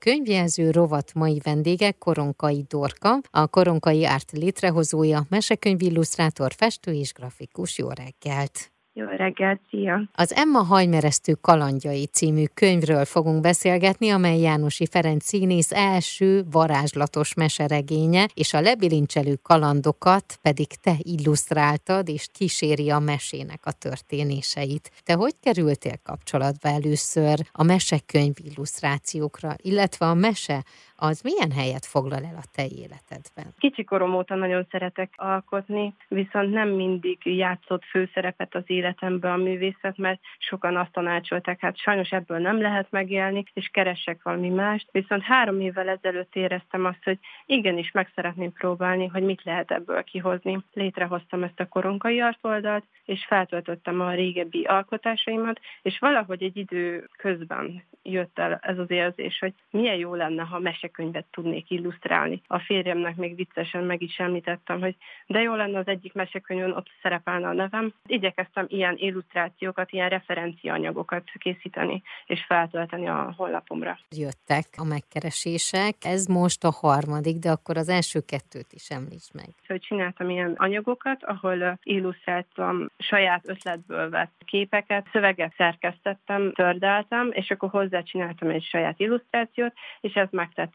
Könyvjelző rovat mai vendége Koronkai Dorka, a Koronkai Árt létrehozója, mesekönyv illusztrátor, festő és grafikus. Jó reggelt! Jó reggelt, szia! Az Emma Hajmeresztő kalandjai című könyvről fogunk beszélgetni, amely Jánosi Ferenc színész első varázslatos meseregénye, és a lebilincselő kalandokat pedig te illusztráltad, és kíséri a mesének a történéseit. Te hogy kerültél kapcsolatba először a mesekönyv illusztrációkra, illetve a mese az milyen helyet foglal el a te életedben? Kicsi korom óta nagyon szeretek alkotni, viszont nem mindig játszott főszerepet az életemben a művészet, mert sokan azt tanácsolták, hát sajnos ebből nem lehet megélni, és keressek valami mást. Viszont három évvel ezelőtt éreztem azt, hogy igenis meg szeretném próbálni, hogy mit lehet ebből kihozni. Létrehoztam ezt a koronkai artoldalt, és feltöltöttem a régebbi alkotásaimat, és valahogy egy idő közben jött el ez az érzés, hogy milyen jó lenne, ha mesekönyvet tudnék illusztrálni. A férjemnek még viccesen meg is említettem, hogy de jó lenne az egyik mesekönyvön, ott szerepelne a nevem. Igyekeztem ilyen illusztrációkat, ilyen referenciaanyagokat készíteni és feltölteni a honlapomra. Jöttek a megkeresések, ez most a harmadik, de akkor az első kettőt is említs meg. Hogy csináltam ilyen anyagokat, ahol illusztráltam saját ötletből vett képeket, szöveget szerkesztettem, tördáltam, és akkor hozzá csináltam egy saját illusztrációt, és ez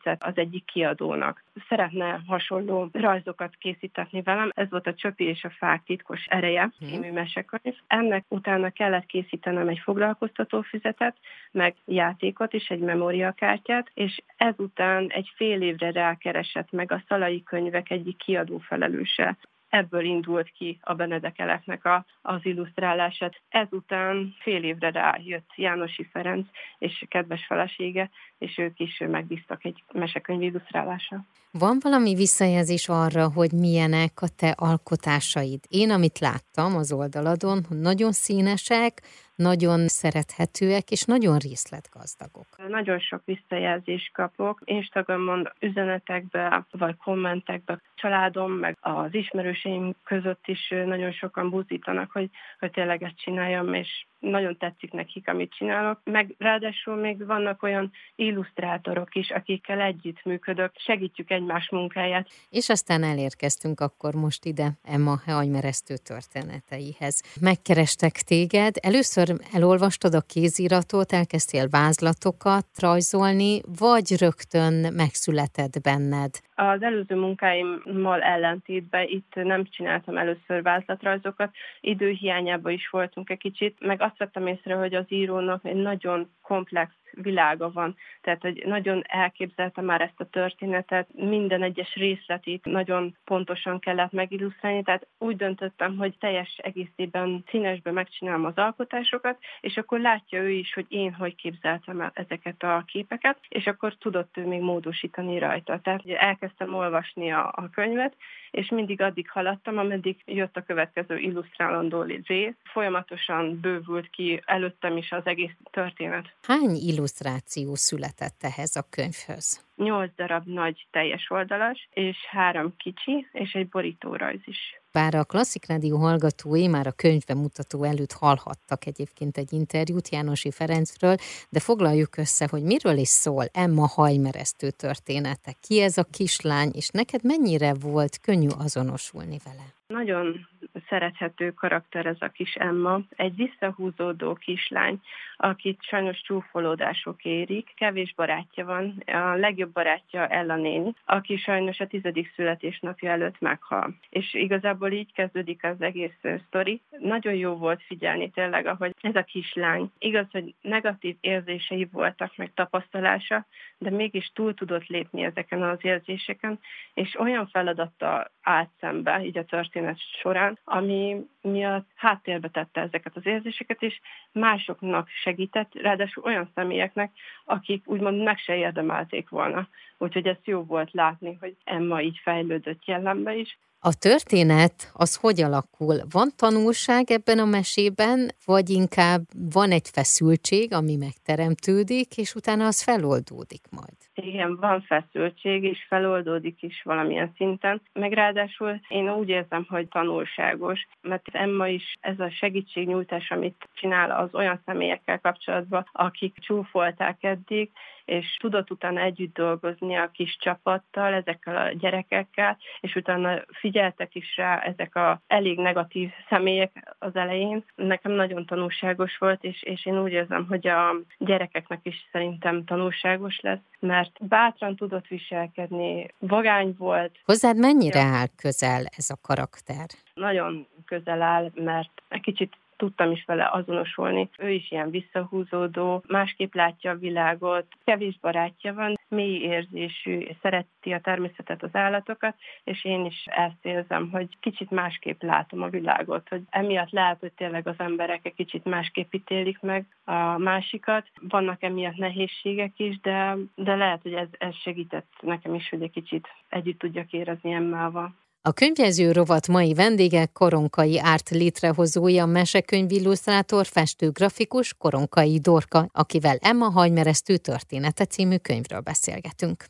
megtetszett az egyik kiadónak. Szeretne hasonló rajzokat készíteni velem, ez volt a Csöpi és a Fák titkos ereje hmm. című mesekönyv. Ennek utána kellett készítenem egy foglalkoztatófüzetet, meg játékot is, egy memóriakártyát, és ezután egy fél évre rákeresett meg a Szalai könyvek egyik kiadó felelőse ebből indult ki a Benedekeleknek a, az illusztrálását. Ezután fél évre rájött Jánosi Ferenc és kedves felesége, és ők is megbíztak egy mesekönyv illusztrálása. Van valami visszajelzés arra, hogy milyenek a te alkotásaid? Én, amit láttam az oldaladon, nagyon színesek, nagyon szerethetőek és nagyon részletgazdagok. Nagyon sok visszajelzést kapok Instagramon, üzenetekbe vagy kommentekbe. Családom meg az ismerőseim között is nagyon sokan buzítanak, hogy, hogy tényleg ezt csináljam, és nagyon tetszik nekik, amit csinálok. Meg ráadásul még vannak olyan illusztrátorok is, akikkel együtt működök, segítjük egymás munkáját. És aztán elérkeztünk akkor most ide Emma hajmeresztő történeteihez. Megkerestek téged, először elolvastad a kéziratot, elkezdtél vázlatokat rajzolni, vagy rögtön megszületett benned? Az előző munkáimmal ellentétben itt nem csináltam először vázlatrajzokat, időhiányában is voltunk egy kicsit, meg azt vettem észre, hogy az írónak egy nagyon komplex világa van. Tehát, hogy nagyon elképzelte már ezt a történetet, minden egyes részletét nagyon pontosan kellett megillusztrálni, tehát úgy döntöttem, hogy teljes egészében színesbe megcsinálom az alkotásokat, és akkor látja ő is, hogy én hogy képzeltem el ezeket a képeket, és akkor tudott ő még módosítani rajta. Tehát elkezdtem olvasni a, a könyvet, és mindig addig haladtam, ameddig jött a következő illusztrálandó rész. Folyamatosan bővült ki előttem is az egész történet. Hány illusztráció született ehhez a könyvhöz? Nyolc darab nagy teljes oldalas, és három kicsi, és egy borítórajz is. Bár a Klasszik Rádió hallgatói már a könyvbemutató előtt hallhattak egyébként egy interjút Jánosi Ferencről, de foglaljuk össze, hogy miről is szól Emma hajmeresztő története. Ki ez a kislány, és neked mennyire volt könnyű azonosulni vele? Nagyon szerethető karakter ez a kis Emma. Egy visszahúzódó kislány, akit sajnos csúfolódások érik. Kevés barátja van. A legjobb barátja Ella néni, aki sajnos a tizedik születésnapja előtt meghal. És igazából így kezdődik az egész sztori. Nagyon jó volt figyelni tényleg, ahogy ez a kislány. Igaz, hogy negatív érzései voltak, meg tapasztalása, de mégis túl tudott lépni ezeken az érzéseken, és olyan feladattal állt szembe, így a történet során, ami miatt háttérbe tette ezeket az érzéseket, és másoknak segített, ráadásul olyan személyeknek, akik úgymond meg se érdemelték volna. Úgyhogy ez jó volt látni, hogy Emma így fejlődött jellembe is, a történet az hogy alakul? Van tanulság ebben a mesében, vagy inkább van egy feszültség, ami megteremtődik, és utána az feloldódik majd? Igen, van feszültség, és feloldódik is valamilyen szinten. Meg ráadásul én úgy érzem, hogy tanulságos, mert Emma is ez a segítségnyújtás, amit csinál az olyan személyekkel kapcsolatban, akik csúfolták eddig, és tudott utána együtt dolgozni a kis csapattal, ezekkel a gyerekekkel, és utána figyeltek is rá ezek a elég negatív személyek az elején. Nekem nagyon tanulságos volt, és, és én úgy érzem, hogy a gyerekeknek is szerintem tanulságos lesz, mert bátran tudott viselkedni, vagány volt. Hozzád mennyire ja. áll közel ez a karakter? Nagyon közel áll, mert egy kicsit tudtam is vele azonosulni. Ő is ilyen visszahúzódó, másképp látja a világot, kevés barátja van, mély érzésű, szereti a természetet, az állatokat, és én is ezt érzem, hogy kicsit másképp látom a világot, hogy emiatt lehet, hogy tényleg az emberek egy kicsit másképp ítélik meg a másikat. Vannak emiatt nehézségek is, de, de lehet, hogy ez, ez segített nekem is, hogy egy kicsit együtt tudjak érezni Emmával. A könyvjegyző rovat mai vendége Koronkai Árt létrehozója, mesekönyv illusztrátor, festő, grafikus Koronkai Dorka, akivel Emma Hajmeresztő története című könyvről beszélgetünk.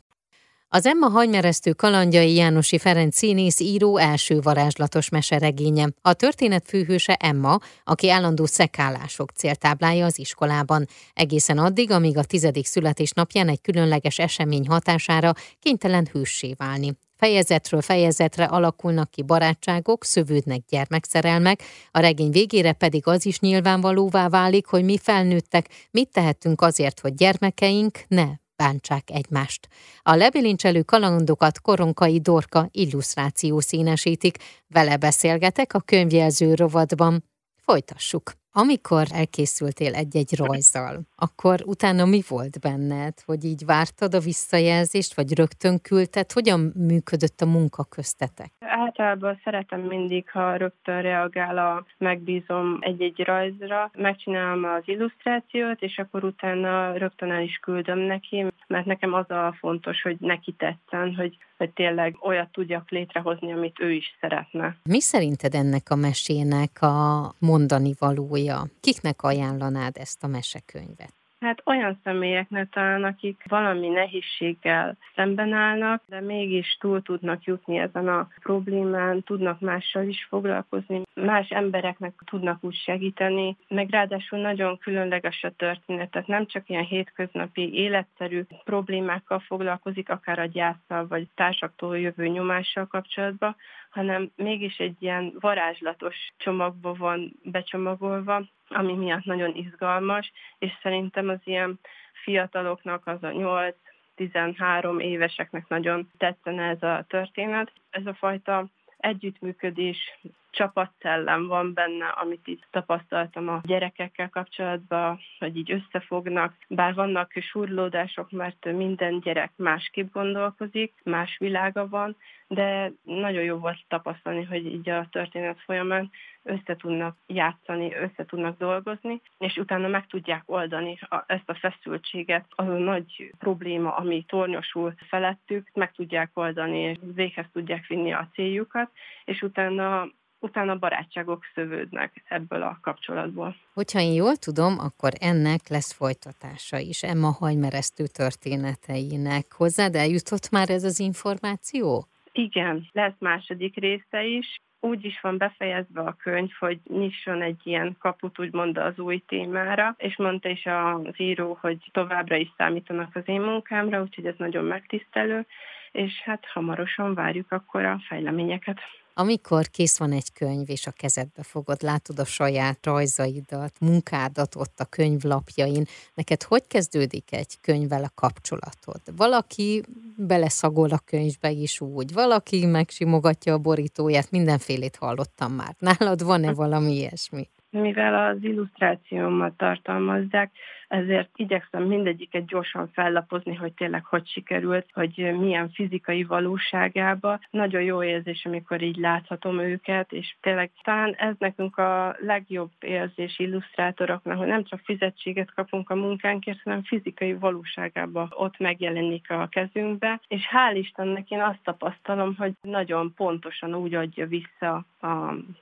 Az Emma Hajmeresztő kalandjai Jánosi Ferenc színész író első varázslatos meseregénye. A történet főhőse Emma, aki állandó szekálások céltáblája az iskolában. Egészen addig, amíg a tizedik születésnapján egy különleges esemény hatására kénytelen hőssé válni. Fejezetről fejezetre alakulnak ki barátságok, szövődnek gyermekszerelmek, a regény végére pedig az is nyilvánvalóvá válik, hogy mi felnőttek, mit tehetünk azért, hogy gyermekeink ne bántsák egymást. A lebilincselő kalandokat Koronkai Dorka illusztráció színesítik, vele beszélgetek a könyvjelző rovatban. Folytassuk. Amikor elkészültél egy-egy rajzzal, akkor utána mi volt benned? Hogy így vártad a visszajelzést, vagy rögtön küldted? Hogyan működött a munka köztetek? Általában szeretem mindig, ha rögtön reagál a megbízom egy-egy rajzra, megcsinálom az illusztrációt, és akkor utána rögtön el is küldöm neki, mert nekem az a fontos, hogy neki tetszen, hogy, hogy tényleg olyat tudjak létrehozni, amit ő is szeretne. Mi szerinted ennek a mesének a mondani valója? Kiknek ajánlanád ezt a mesekönyvet? Hát olyan személyeknek talán, akik valami nehézséggel szemben állnak, de mégis túl tudnak jutni ezen a problémán, tudnak mással is foglalkozni, más embereknek tudnak úgy segíteni, meg ráadásul nagyon különleges a történetet, nem csak ilyen hétköznapi életszerű problémákkal foglalkozik, akár a gyászsal vagy társaktól jövő nyomással kapcsolatban, hanem mégis egy ilyen varázslatos csomagba van becsomagolva, ami miatt nagyon izgalmas, és szerintem az ilyen fiataloknak, az a 8 13 éveseknek nagyon tetszene ez a történet. Ez a fajta együttműködés, csapatszellem van benne, amit itt tapasztaltam a gyerekekkel kapcsolatban, hogy így összefognak, bár vannak surlódások, mert minden gyerek másképp gondolkozik, más világa van, de nagyon jó volt tapasztalni, hogy így a történet folyamán össze tudnak játszani, össze tudnak dolgozni, és utána meg tudják oldani a, ezt a feszültséget, az a nagy probléma, ami tornyosul felettük, meg tudják oldani, és véghez tudják vinni a céljukat, és utána utána barátságok szövődnek ebből a kapcsolatból. Hogyha én jól tudom, akkor ennek lesz folytatása is, Emma hajmeresztő történeteinek. Hozzád eljutott már ez az információ? Igen, lesz második része is. Úgy is van befejezve a könyv, hogy nyisson egy ilyen kaput, úgymond az új témára, és mondta is az író, hogy továbbra is számítanak az én munkámra, úgyhogy ez nagyon megtisztelő, és hát hamarosan várjuk akkor a fejleményeket. Amikor kész van egy könyv, és a kezedbe fogod, látod a saját rajzaidat, munkádat ott a könyvlapjain, neked hogy kezdődik egy könyvvel a kapcsolatod? Valaki beleszagol a könyvbe is úgy, valaki megsimogatja a borítóját, mindenfélét hallottam már. Nálad van-e valami ilyesmi? Mivel az illusztrációmat tartalmazzák, ezért igyekszem mindegyiket gyorsan fellapozni, hogy tényleg hogy sikerült, hogy milyen fizikai valóságába. Nagyon jó érzés, amikor így láthatom őket, és tényleg talán ez nekünk a legjobb érzés illusztrátoroknak, hogy nem csak fizetséget kapunk a munkánkért, hanem fizikai valóságába ott megjelenik a kezünkbe, és hál' Istennek én azt tapasztalom, hogy nagyon pontosan úgy adja vissza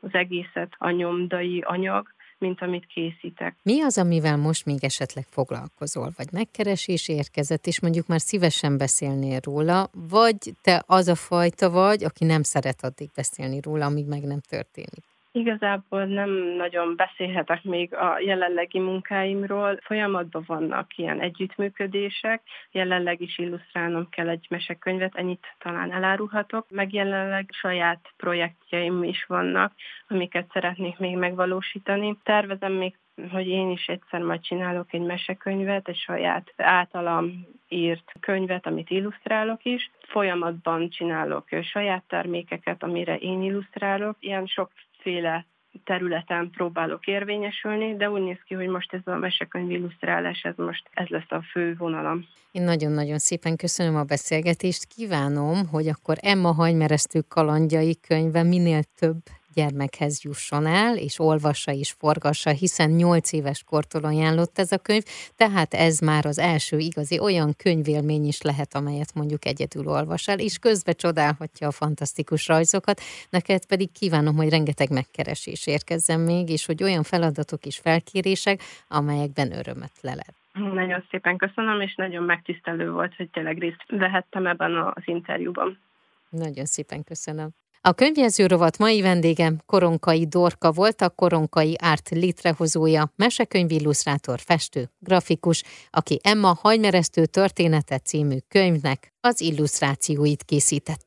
az egészet a nyomdai anyag, mint amit készítek. Mi az, amivel most még esetleg foglalkozol? Vagy megkeresés érkezett, és mondjuk már szívesen beszélnél róla, vagy te az a fajta vagy, aki nem szeret addig beszélni róla, amíg meg nem történik? Igazából nem nagyon beszélhetek még a jelenlegi munkáimról. Folyamatban vannak ilyen együttműködések. Jelenleg is illusztrálnom kell egy mesekönyvet, ennyit talán elárulhatok. Meg jelenleg saját projektjeim is vannak, amiket szeretnék még megvalósítani. Tervezem még hogy én is egyszer majd csinálok egy mesekönyvet, egy saját általam írt könyvet, amit illusztrálok is. Folyamatban csinálok saját termékeket, amire én illusztrálok. Ilyen sokféle területen próbálok érvényesülni, de úgy néz ki, hogy most ez a mesekönyv illusztrálás, ez most ez lesz a fő vonalam. Én nagyon-nagyon szépen köszönöm a beszélgetést. Kívánom, hogy akkor Emma Hajmeresztő kalandjai könyve minél több gyermekhez jusson el, és olvassa és forgassa, hiszen 8 éves kortól ajánlott ez a könyv, tehát ez már az első igazi olyan könyvélmény is lehet, amelyet mondjuk egyedül olvas el, és közbe csodálhatja a fantasztikus rajzokat. Neked pedig kívánom, hogy rengeteg megkeresés érkezzen még, és hogy olyan feladatok és felkérések, amelyekben örömet leled. Nagyon szépen köszönöm, és nagyon megtisztelő volt, hogy tényleg részt vehettem ebben az interjúban. Nagyon szépen köszönöm. A könyvjelző rovat mai vendégem Koronkai Dorka volt, a Koronkai Árt létrehozója, mesekönyv illusztrátor, festő, grafikus, aki Emma Hajmeresztő története című könyvnek az illusztrációit készítette.